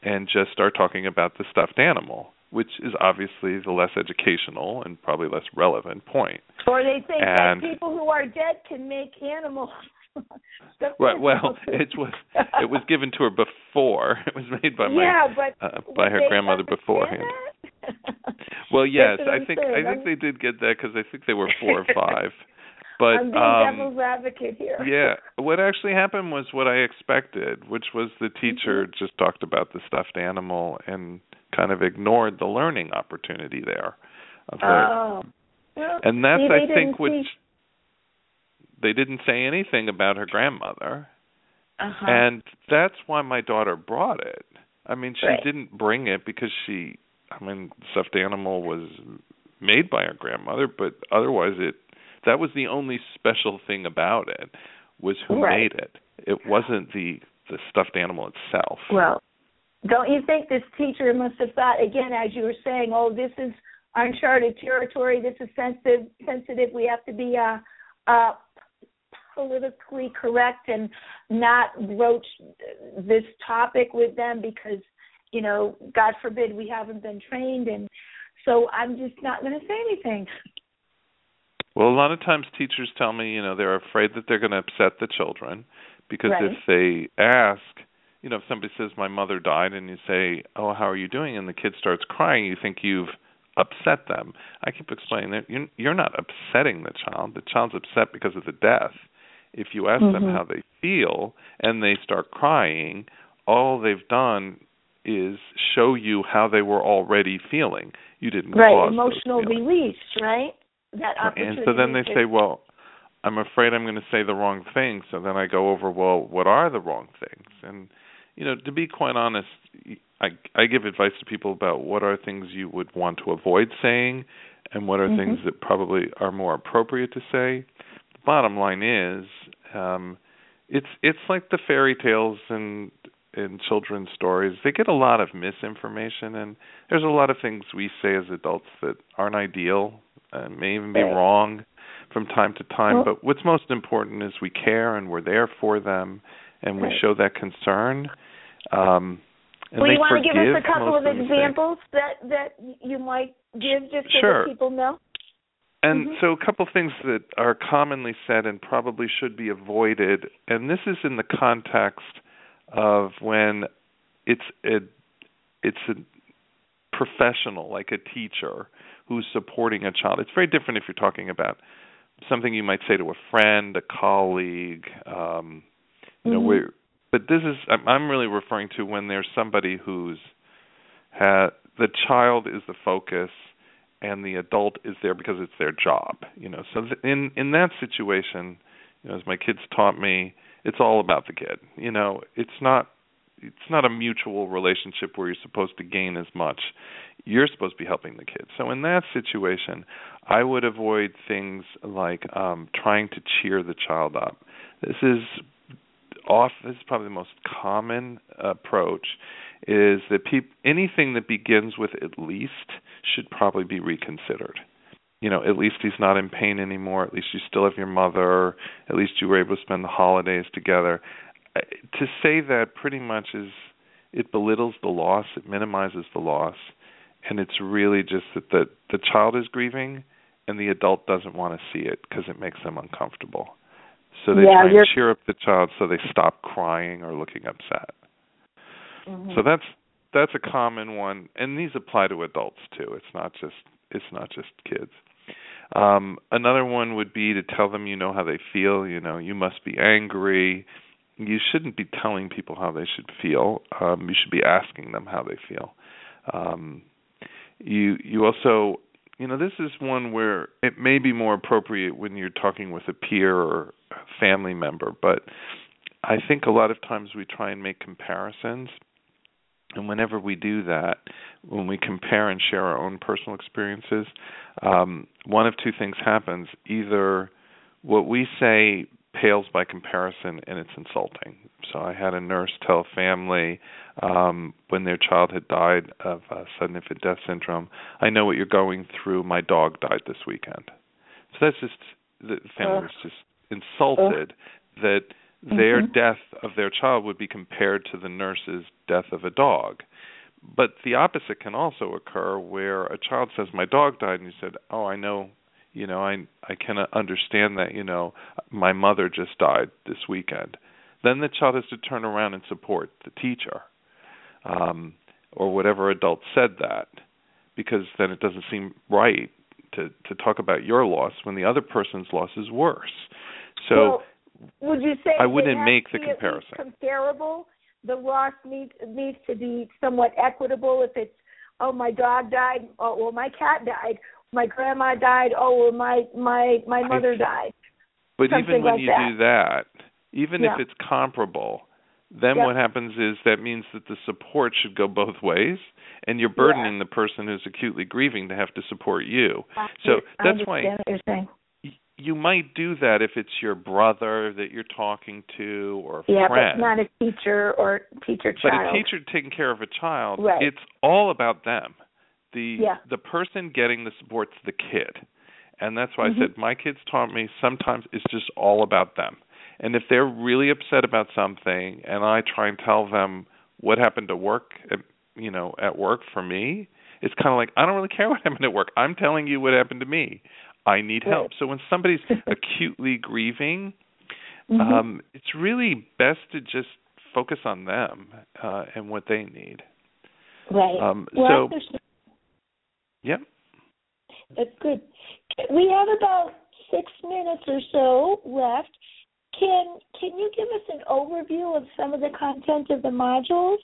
and just start talking about the stuffed animal, which is obviously the less educational and probably less relevant point. Or they think And- that people who are dead can make animals. Right. Well, it was it was given to her before. It was made by my yeah, but uh, by her grandmother beforehand. Well, yes, I think saying. I think they did get that because I think they were four or five. But I'm being um, devil's advocate here. yeah, what actually happened was what I expected, which was the teacher Mm-hmm. just talked about the stuffed animal and kind of ignored the learning opportunity there. Oh. Well, and that's I think which teach- they didn't say anything about her grandmother. Uh-huh. And that's why my daughter brought it. I mean, she Right. didn't bring it because she I mean, stuffed animal was made by her grandmother, but otherwise it that was the only special thing about it was who Right. made it. It wasn't the the stuffed animal itself. Well, don't you think this teacher must have thought again, as you were saying, oh, this is uncharted territory. This is sensitive. Sensitive. We have to be uh, uh, politically correct and not broach this topic with them because, you know, God forbid we haven't been trained, and so I'm just not going to say anything. Well, a lot of times teachers tell me, you know, they're afraid that they're going to upset the children because Right. if they ask, you know, if somebody says my mother died and you say, "Oh, how are you doing?" and the kid starts crying, you think you've upset them. I keep explaining that you're, you're not upsetting the child. The child's upset because of the death. If you ask them Mhm. how they feel and they start crying, all they've done is show you how they were already feeling. You didn't Right, cause those emotional feelings. release, right? That and so then they say, "Well, I'm afraid I'm going to say the wrong thing. So then I go over, well, what are the wrong things? And you know, to be quite honest, I I give advice to people about what are things you would want to avoid saying, and what are Mhm. things that probably are more appropriate to say. The bottom line is, um, it's it's like the fairy tales and in children's stories. They get a lot of misinformation, and there's a lot of things we say as adults that aren't ideal, and may even be Right. wrong from time to time. Well- but what's most important is we care and we're there for them, and we Right. show that concern. Um, and well, you want to give us a couple of examples that that you might give just so Sure. that people know? And Mhm. so, a couple of things that are commonly said and probably should be avoided, and this is in the context of when it's a it's a professional, like a teacher, who's supporting a child. It's very different if you're talking about something you might say to a friend, a colleague, um, you know, Mhm. where. But this is I'm, I'm really referring to when there's somebody who's had the child is the focus and the adult is there because it's their job you know so th- in in that situation you know as my kids taught me it's all about the kid you know it's not it's not a mutual relationship where you're supposed to gain as much you're supposed to be helping the kid so in that situation i would avoid things like um trying to cheer the child up this is off this is probably the most common approach is that peop- anything that begins with at least should probably be reconsidered. You know, at least he's not in pain anymore. At least you still have your mother. At least you were able to spend the holidays together. To say that pretty much is it belittles the loss, it minimizes the loss, and it's really just that the the child is grieving and the adult doesn't want to see it because it makes them uncomfortable. So they Yeah, try you're- and cheer up the child so they stop crying or looking upset. Mhm. So that's that's a common one, and these apply to adults too. It's not just it's not just kids. Um, another one would be to tell them you know how they feel. You know, you must be angry. You shouldn't be telling people how they should feel. Um, you should be asking them how they feel. Um, you you also you know this is one where it may be more appropriate when you're talking with a peer or a family member, but I think a lot of times we try and make comparisons and whenever we do that, when we compare and share our own personal experiences, um, one of two things happens. Either what we say pales by comparison and it's insulting. So I had a nurse tell a family um, when their child had died of uh, sudden infant death syndrome, I know what you're going through. My dog died this weekend. So that's just the family was just insulted that their Mhm. death of their child would be compared to the nurse's death of a dog. But the opposite can also occur where a child says my dog died and you said, "Oh, I know, you know, I I can understand that, you know, my mother just died this weekend." Then the child has to turn around and support the teacher. Um or whatever adult said that because then it doesn't seem right to to talk about your loss when the other person's loss is worse. So well, would you say I wouldn't make the be at least comparison. Comparable. The loss needs needs to be somewhat equitable. If it's oh my dog died, oh well my cat died, my grandma died, oh well my my my mother died. But Something even when like you that. do that, even Yeah. if it's comparable, then Yeah. what happens is that means that the support should go both ways, and you're burdening the person who's acutely grieving to have to support you. So I that's why what you're saying. you might do that if it's your brother that you're talking to or a Yeah, friend. but not a teacher or teacher child. But a teacher taking care of a child, Right. it's all about them. The Yeah. the person getting the support's the kid. And that's why Mhm. I said my kids taught me sometimes it's just all about them. And if they're really upset about something and I try and tell them what happened to work at you know, at work for me, it's kind of like I don't really care what happened at work. I'm telling you what happened to me. I need help. So when somebody's acutely grieving, Mhm. um, it's really best to just focus on them uh, and what they need. right. um, well, so-. Yep. That's good. We have about six minutes or so left. Can can you give us an overview of some of the content of the modules?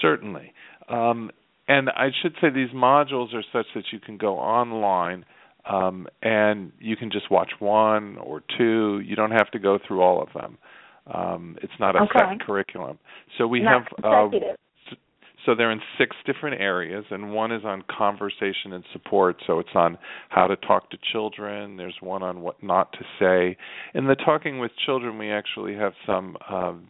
Certainly. Um, and I should say these modules are such that you can go online. Um, and you can just watch one or two. You don't have to go through all of them. Um, it's not a Okay. set curriculum. So we Not have uh. So they're in six different areas, and one is on conversation and support. So it's on how to talk to children. There's one on what not to say. In the talking with children, we actually have some um,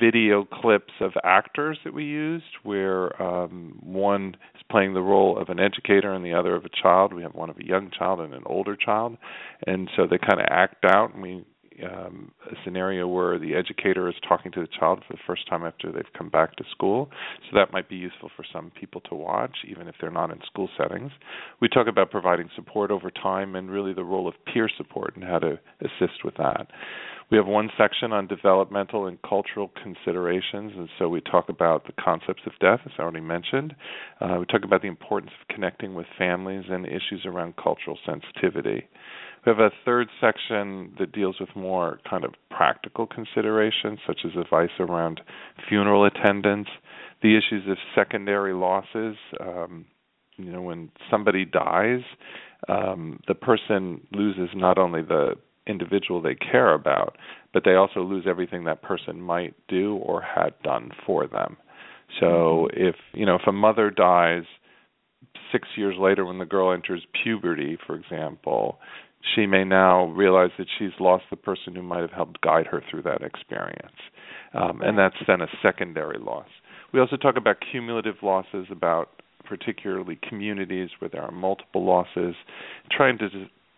video clips of actors that we used, where um, one is playing the role of an educator and the other of a child. We have one of a young child and an older child, and so they kind of act out, and we um, a scenario where the educator is talking to the child for the first time after they've come back to school. So that might be useful for some people to watch, even if they're not in school settings. We talk about providing support over time and really the role of peer support and how to assist with that. We have one section on developmental and cultural considerations, and so we talk about the concepts of death, as I already mentioned. Uh, we talk about the importance of connecting with families and issues around cultural sensitivity. We have a third section that deals with more kind of practical considerations, such as advice around funeral attendance, the issues of secondary losses. Um, you know, when somebody dies, um, the person loses not only the individual they care about, but they also lose everything that person might do or had done for them. So if you know if a mother dies six years later when the girl enters puberty, for example, she may now realize that she's lost the person who might have helped guide her through that experience. Um, and that's then a secondary loss. We also talk about cumulative losses, about particularly communities where there are multiple losses, trying to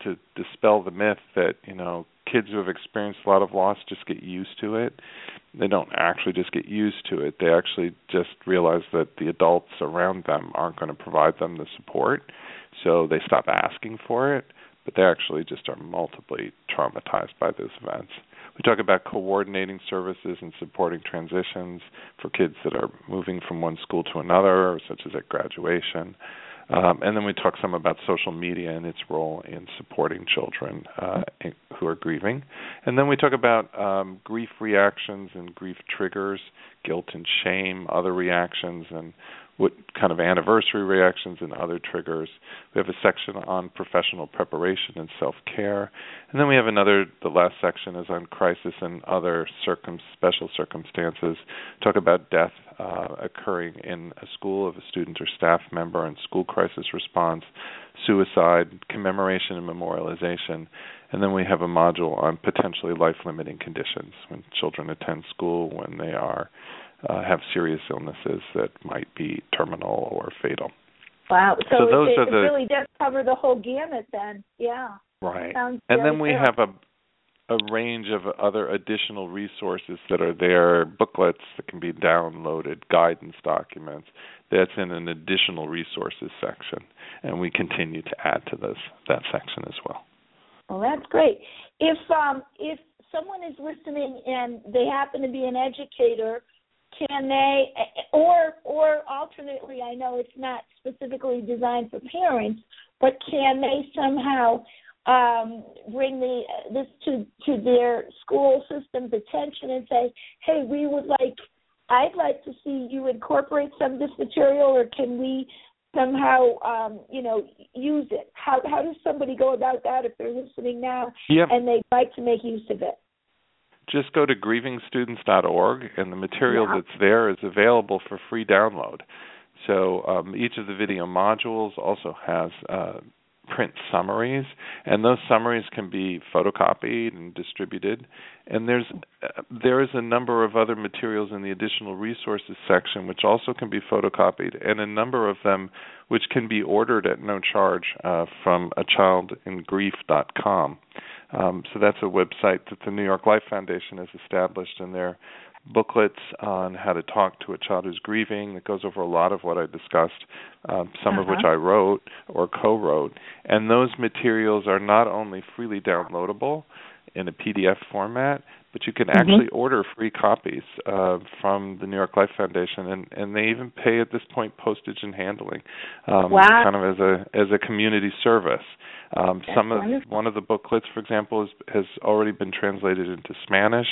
to dispel the myth that you know kids who have experienced a lot of loss just get used to it. They don't actually just get used to it. They actually just realize that the adults around them aren't going to provide them the support, so they stop asking for it. But they actually just are multiply traumatized by those events. We talk about coordinating services and supporting transitions for kids that are moving from one school to another, such as at graduation. Um, and then we talk some about social media and its role in supporting children uh, who are grieving. And then we talk about um, grief reactions and grief triggers, guilt and shame, other reactions, and what kind of anniversary reactions and other triggers. We have a section on professional preparation and self-care, and then we have another. The last section is on crisis and other circum special circumstances. Talk about death uh, occurring in a school of a student or staff member and school crisis response, suicide, commemoration and memorialization. And then we have a module on potentially life-limiting conditions when children attend school when they are uh, have serious illnesses that might be terminal or fatal. Wow. So, So those it, are the- really does cover the whole gamut then. Yeah. Right. Sounds And then we good. have a a range of other additional resources that are there, booklets that can be downloaded, guidance documents. That's in an additional resources section, and we continue to add to this that section as well. Well, that's great. If um if someone is listening and they happen to be an educator, can they or or alternately, I know it's not specifically designed for parents, but can they somehow um bring the this to to their school system's attention and say, "Hey, we would like I'd like to see you incorporate some of this material or can we somehow um you know use it how how does somebody go about that if they're listening now Yep. and they'd like to make use of it Just go to grievingstudents.org, and the material Yeah. that's there is available for free download. So um, each of the video modules also has uh, print summaries, and those summaries can be photocopied and distributed. And there's uh, there is a number of other materials in the additional resources section which also can be photocopied, and a number of them which can be ordered at no charge uh, from achildingrief.com. Um, so that's a website that the New York Life Foundation has established, and there booklets on how to talk to a child who's grieving that goes over a lot of what I discussed, um, some of which Uh-huh. I wrote or co-wrote. And those materials are not only freely downloadable in a PDF format, but you can Mhm. actually order free copies uh, from the New York Life Foundation, and, and they even pay at this point postage and handling, um, Wow. kind of as a as a community service. Um, some of wonderful. one of the booklets, for example, is, has already been translated into Spanish,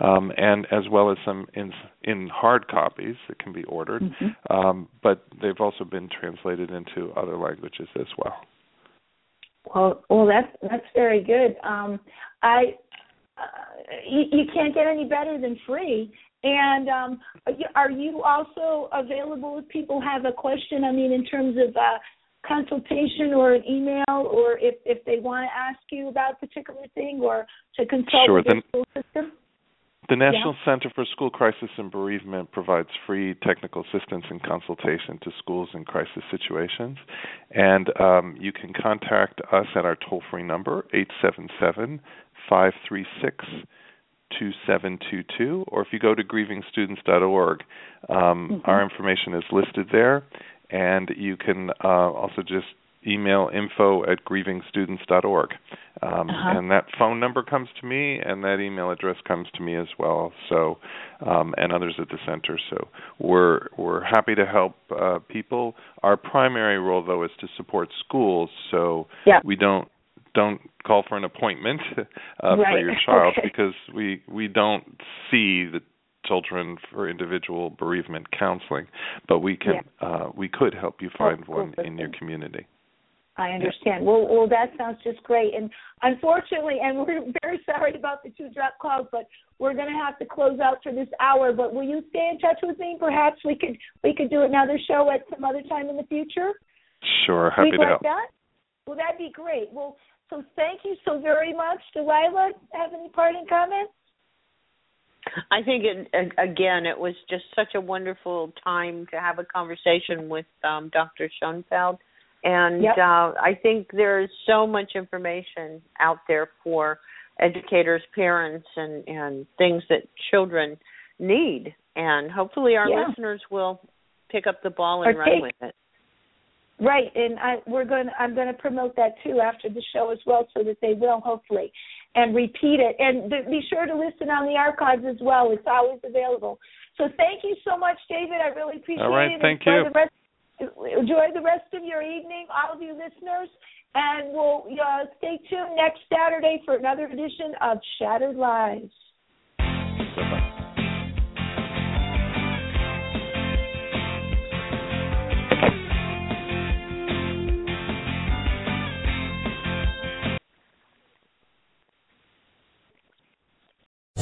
um, and as well as some in in hard copies that can be ordered. Mhm. Um, but they've also been translated into other languages as well. Well, well, that's that's very good. Um, I uh, you, you can't get any better than free. And um, are you also available if people have a question? I mean, in terms of uh, consultation or an email, or if if they want to ask you about a particular thing, or to consult sure, with the school system. The National yeah. Center for School Crisis and Bereavement provides free technical assistance and consultation to schools in crisis situations. And um, you can contact us at our toll free number, 877 536 2722, or if you go to grievingstudents.org, um, mm-hmm. our information is listed there. And you can uh, also just email info at grievingstudents.org. Um, uh-huh. And that phone number comes to me, and that email address comes to me as well. So, um, and others at the center. So we're we're happy to help uh, people. Our primary role, though, is to support schools. So yeah. we don't don't call for an appointment uh, right. for your child okay. because we we don't see the children for individual bereavement counseling, but we can yeah. uh, we could help you find oh, one in your community. I understand. Well, well, that sounds just great. And unfortunately, and we're very sorry about the two drop calls, but we're going to have to close out for this hour. But will you stay in touch with me? Perhaps we could we could do another show at some other time in the future. Sure, happy We'd to like help. That? Well, that'd be great. Well, so thank you so very much, Delilah. Have any parting comments? I think it, again, it was just such a wonderful time to have a conversation with um, Dr. Schonfeld and yep. uh, I think there's so much information out there for educators, parents, and and things that children need. And hopefully, our yeah. listeners will pick up the ball and or run take, with it. Right, and I we're going. I'm going to promote that too after the show as well, so that they will hopefully and repeat it. And be sure to listen on the archives as well. It's always available. So thank you so much, David. I really appreciate All right, it. thank Enjoy you. The rest enjoy the rest of your evening, all of you listeners, and we'll uh, stay tuned next Saturday for another edition of Shattered Lives.